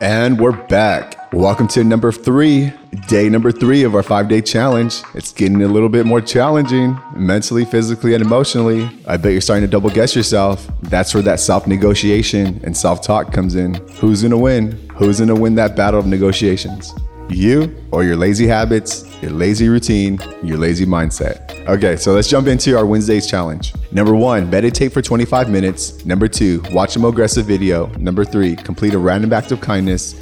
And we're back. Welcome to number three, day number three of our five day challenge. It's getting a little bit more challenging mentally, physically, and emotionally. I bet you're starting to double guess yourself. That's where that self negotiation and self talk comes in. Who's gonna win? Who's gonna win that battle of negotiations? You or your lazy habits, your lazy routine, your lazy mindset. Okay, so let's jump into our Wednesdays challenge. Number one, meditate for 25 minutes. Number two, watch a aggressive video. Number three, complete a random act of kindness.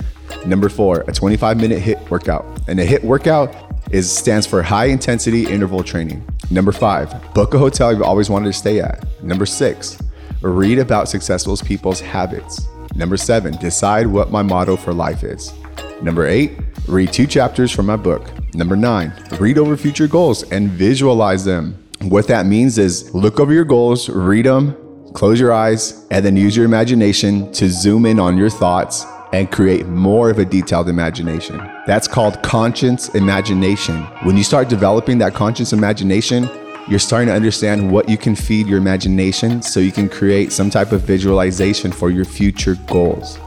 Number four, a 25 minute HIIT workout. And a HIIT workout is stands for high intensity interval training. Number five, book a hotel you've always wanted to stay at. Number six, read about successful people's habits. Number seven, decide what my motto for life is. Number eight, read two chapters from my book. Number nine, read over future goals and visualize them. What that means is look over your goals, read them, close your eyes, and then use your imagination to zoom in on your thoughts and create more of a detailed imagination. That's called conscious imagination. When you start developing that conscious imagination, you're starting to understand what you can feed your imagination so you can create some type of visualization for your future goals.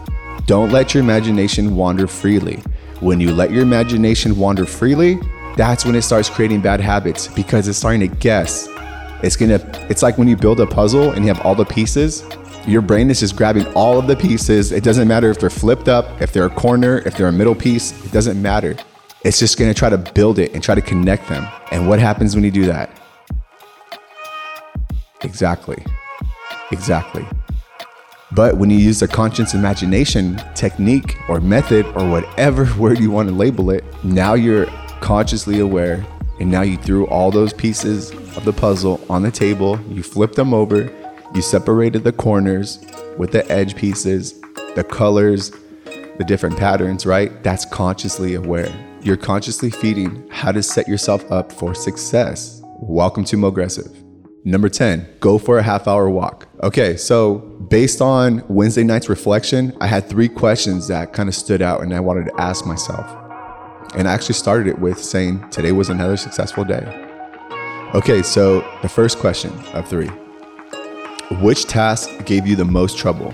Don't let your imagination wander freely. When you let your imagination wander freely, that's when it starts creating bad habits because it's starting to guess. It's gonna, it's like when you build a puzzle and you have all the pieces, your brain is just grabbing all of the pieces. It doesn't matter if they're flipped up, if they're a corner, if they're a middle piece, it doesn't matter. It's just gonna try to build it and try to connect them. And what happens when you do that? Exactly. Exactly. But when you use the conscious imagination technique or method or whatever word you want to label it, now you're consciously aware and now you threw all those pieces of the puzzle on the table, you flipped them over, you separated the corners with the edge pieces, the colors, the different patterns, right? That's consciously aware. You're consciously feeding how to set yourself up for success. Welcome to Mogressive. Number 10, go for a half hour walk. Okay, so based on Wednesday night's reflection, I had three questions that kind of stood out and I wanted to ask myself. And I actually started it with saying, Today was another successful day. Okay, so the first question of three Which task gave you the most trouble?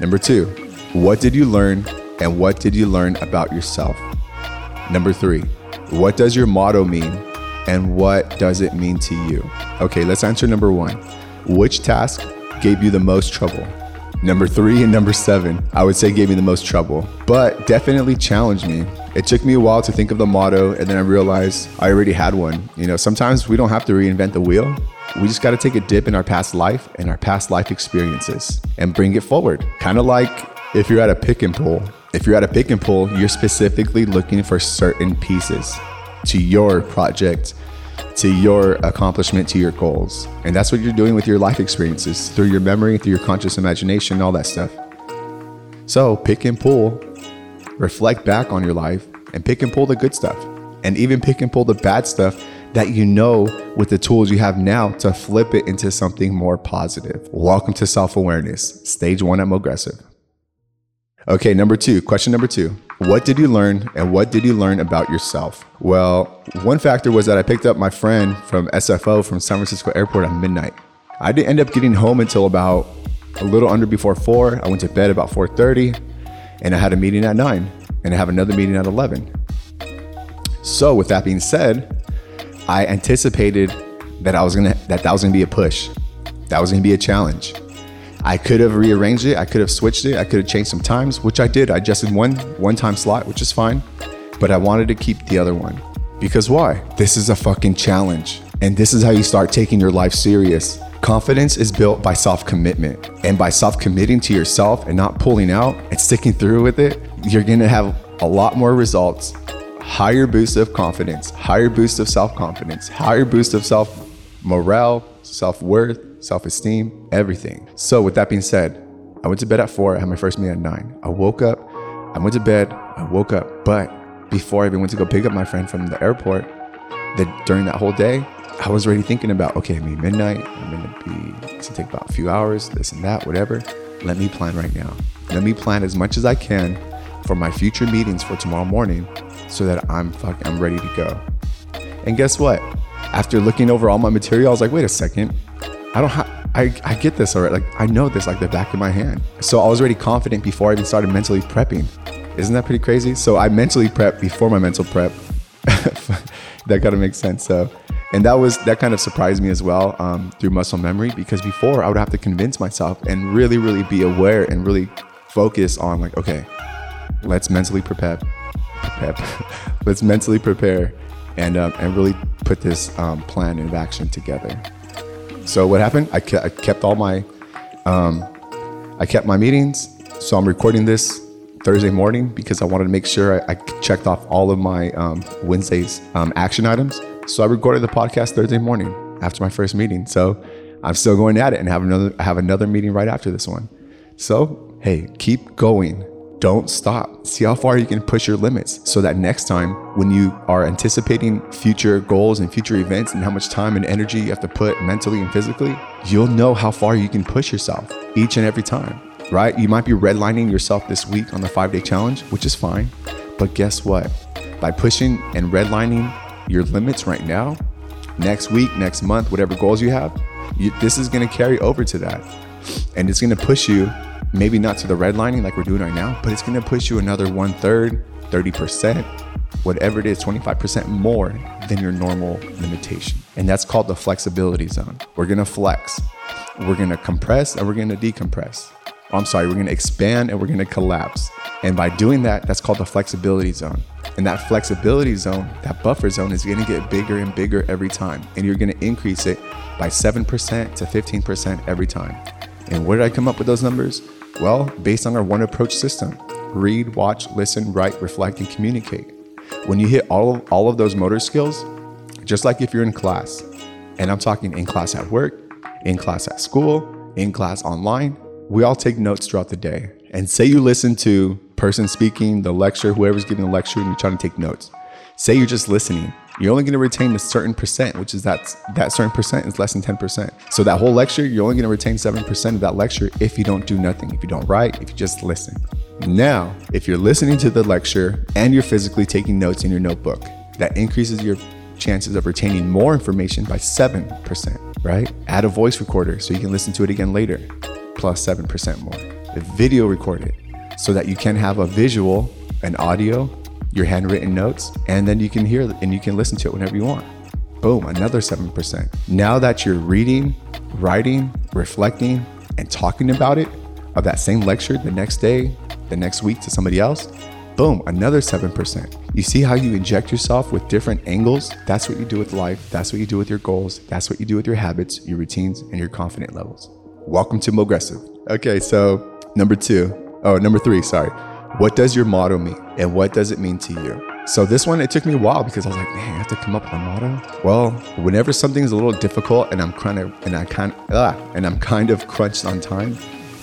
Number two, what did you learn and what did you learn about yourself? Number three, what does your motto mean and what does it mean to you? Okay, let's answer number one. Which task gave you the most trouble? Number three and number seven, I would say gave me the most trouble, but definitely challenged me. It took me a while to think of the motto, and then I realized I already had one. You know, sometimes we don't have to reinvent the wheel. We just got to take a dip in our past life and our past life experiences and bring it forward. Kind of like if you're at a pick and pull. If you're at a pick and pull, you're specifically looking for certain pieces to your project, to your accomplishment, to your goals. And that's what you're doing with your life experiences through your memory, through your conscious imagination, all that stuff. So pick and pull, reflect back on your life, and pick and pull the good stuff. And even pick and pull the bad stuff that you know with the tools you have now to flip it into something more positive. Welcome to self awareness, stage one at Mogressive. Okay, number two, question number two. What did you learn and what did you learn about yourself? Well, one factor was that I picked up my friend from SFO from San Francisco Airport at midnight. I didn't end up getting home until about a little under before 4. I went to bed about 4:30 and I had a meeting at 9 and I have another meeting at 11. So, with that being said, I anticipated that I was going to that that was going to be a push. That was going to be a challenge. I could have rearranged it. I could have switched it. I could have changed some times, which I did. I adjusted one one time slot, which is fine. But I wanted to keep the other one. Because why? This is a fucking challenge. And this is how you start taking your life serious. Confidence is built by self commitment. And by self committing to yourself and not pulling out and sticking through with it, you're gonna have a lot more results, higher boost of confidence, higher boost of self confidence, higher boost of self morale, self worth, self esteem, everything. So, with that being said, I went to bed at four. I had my first meeting at nine. I woke up. I went to bed. I woke up. But before I even went to go pick up my friend from the airport, that during that whole day, I was already thinking about, okay, I mean, midnight, I'm gonna be, it's gonna take about a few hours, this and that, whatever. Let me plan right now. Let me plan as much as I can for my future meetings for tomorrow morning so that I'm fuck, I'm ready to go. And guess what? After looking over all my material, I was like, wait a second. I don't have I, I get this already. Like I know this like the back of my hand. So I was already confident before I even started mentally prepping. Isn't that pretty crazy? So I mentally prep before my mental prep. that kind of makes sense. So, and that was that kind of surprised me as well um, through muscle memory because before I would have to convince myself and really, really be aware and really focus on like, okay, let's mentally prepare, prep, let's mentally prepare, and um, and really put this um, plan of action together. So what happened? I, ke- I kept all my, um, I kept my meetings. So I'm recording this Thursday morning because I wanted to make sure I, I checked off all of my um, Wednesday's um, action items. So I recorded the podcast Thursday morning after my first meeting. So I'm still going at it and have another have another meeting right after this one. So hey, keep going. Don't stop. See how far you can push your limits so that next time when you are anticipating future goals and future events and how much time and energy you have to put mentally and physically, you'll know how far you can push yourself each and every time right? You might be redlining yourself this week on the five day challenge, which is fine. But guess what? By pushing and redlining your limits right now, next week, next month, whatever goals you have, you, this is going to carry over to that. And it's going to push you, maybe not to the redlining like we're doing right now, but it's to push you another one third, 30%, whatever it is, 25% more than your normal limitation. And that's called the flexibility zone. We're to flex, we're to compress, and we're to decompress. Oh, I'm sorry, we're gonna expand and we're gonna collapse. And by doing that, that's called the flexibility zone. And that flexibility zone, that buffer zone, is gonna get bigger and bigger every time. And you're gonna increase it by 7% to 15% every time. And where did I come up with those numbers? Well, based on our one approach system read, watch, listen, write, reflect, and communicate. When you hit all of, all of those motor skills, just like if you're in class, and I'm talking in class at work, in class at school, in class online, we all take notes throughout the day. And say you listen to person speaking, the lecture, whoever's giving the lecture, and you're trying to take notes. Say you're just listening. You're only going to retain a certain percent, which is that that certain percent is less than 10%. So that whole lecture, you're only going to retain 7% of that lecture if you don't do nothing, if you don't write, if you just listen. Now, if you're listening to the lecture and you're physically taking notes in your notebook, that increases your chances of retaining more information by 7%, right? Add a voice recorder so you can listen to it again later plus 7% more. Video recorded so that you can have a visual, an audio, your handwritten notes, and then you can hear and you can listen to it whenever you want. Boom, another 7%. Now that you're reading, writing, reflecting, and talking about it of that same lecture the next day, the next week to somebody else, boom, another 7%. You see how you inject yourself with different angles? That's what you do with life. That's what you do with your goals. That's what you do with your habits, your routines, and your confident levels. Welcome to Mogressive. Okay, so number two, oh, number three, sorry. What does your motto mean and what does it mean to you? So this one, it took me a while because I was like, man, I have to come up with a motto. Well, whenever something's a little difficult and I'm kind of and I kind ah, and I'm kind of crunched on time,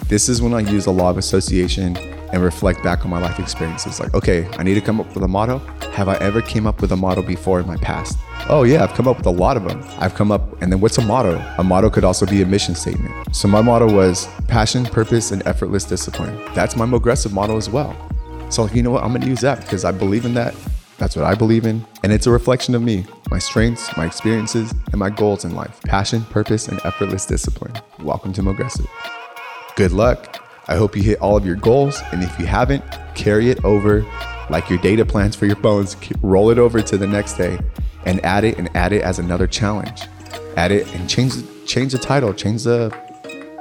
this is when I use a law of association and reflect back on my life experiences. Like, okay, I need to come up with a motto. Have I ever came up with a motto before in my past? Oh yeah, I've come up with a lot of them. I've come up, and then what's a motto? A motto could also be a mission statement. So my motto was passion, purpose, and effortless discipline. That's my Mogressive motto as well. So like, you know what? I'm gonna use that because I believe in that. That's what I believe in. And it's a reflection of me, my strengths, my experiences, and my goals in life. Passion, purpose, and effortless discipline. Welcome to Mogressive. Good luck. I hope you hit all of your goals. And if you haven't, carry it over like your data plans for your phones. Roll it over to the next day and add it and add it as another challenge. Add it and change change the title, change the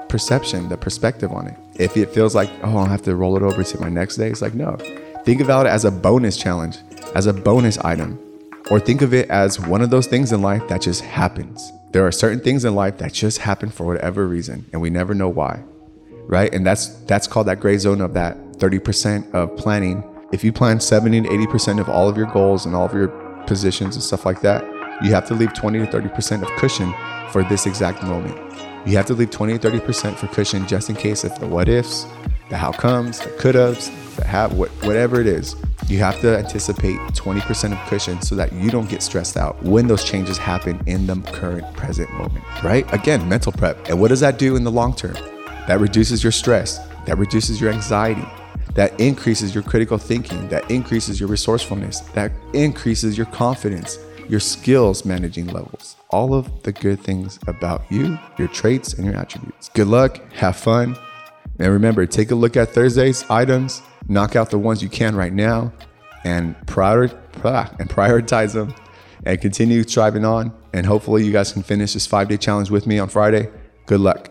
perception, the perspective on it. If it feels like, oh, I'll have to roll it over to my next day, it's like, no. Think about it as a bonus challenge, as a bonus item, or think of it as one of those things in life that just happens. There are certain things in life that just happen for whatever reason, and we never know why, right? And that's that's called that gray zone of that 30% of planning. If you plan 70 to 80% of all of your goals and all of your positions and stuff like that, you have to leave 20 to 30% of cushion for this exact moment. You have to leave 20 to 30% for cushion just in case if the what ifs, the how comes, the could haves, the have, what, whatever it is. You have to anticipate 20% of cushion so that you don't get stressed out when those changes happen in the current present moment, right? Again, mental prep. And what does that do in the long term? That reduces your stress, that reduces your anxiety, that increases your critical thinking, that increases your resourcefulness, that increases your confidence, your skills managing levels, all of the good things about you, your traits, and your attributes. Good luck, have fun, and remember, take a look at Thursday's items, knock out the ones you can right now, and prior, ah, and prioritize them, and continue striving on. And hopefully, you guys can finish this five day challenge with me on Friday. Good luck.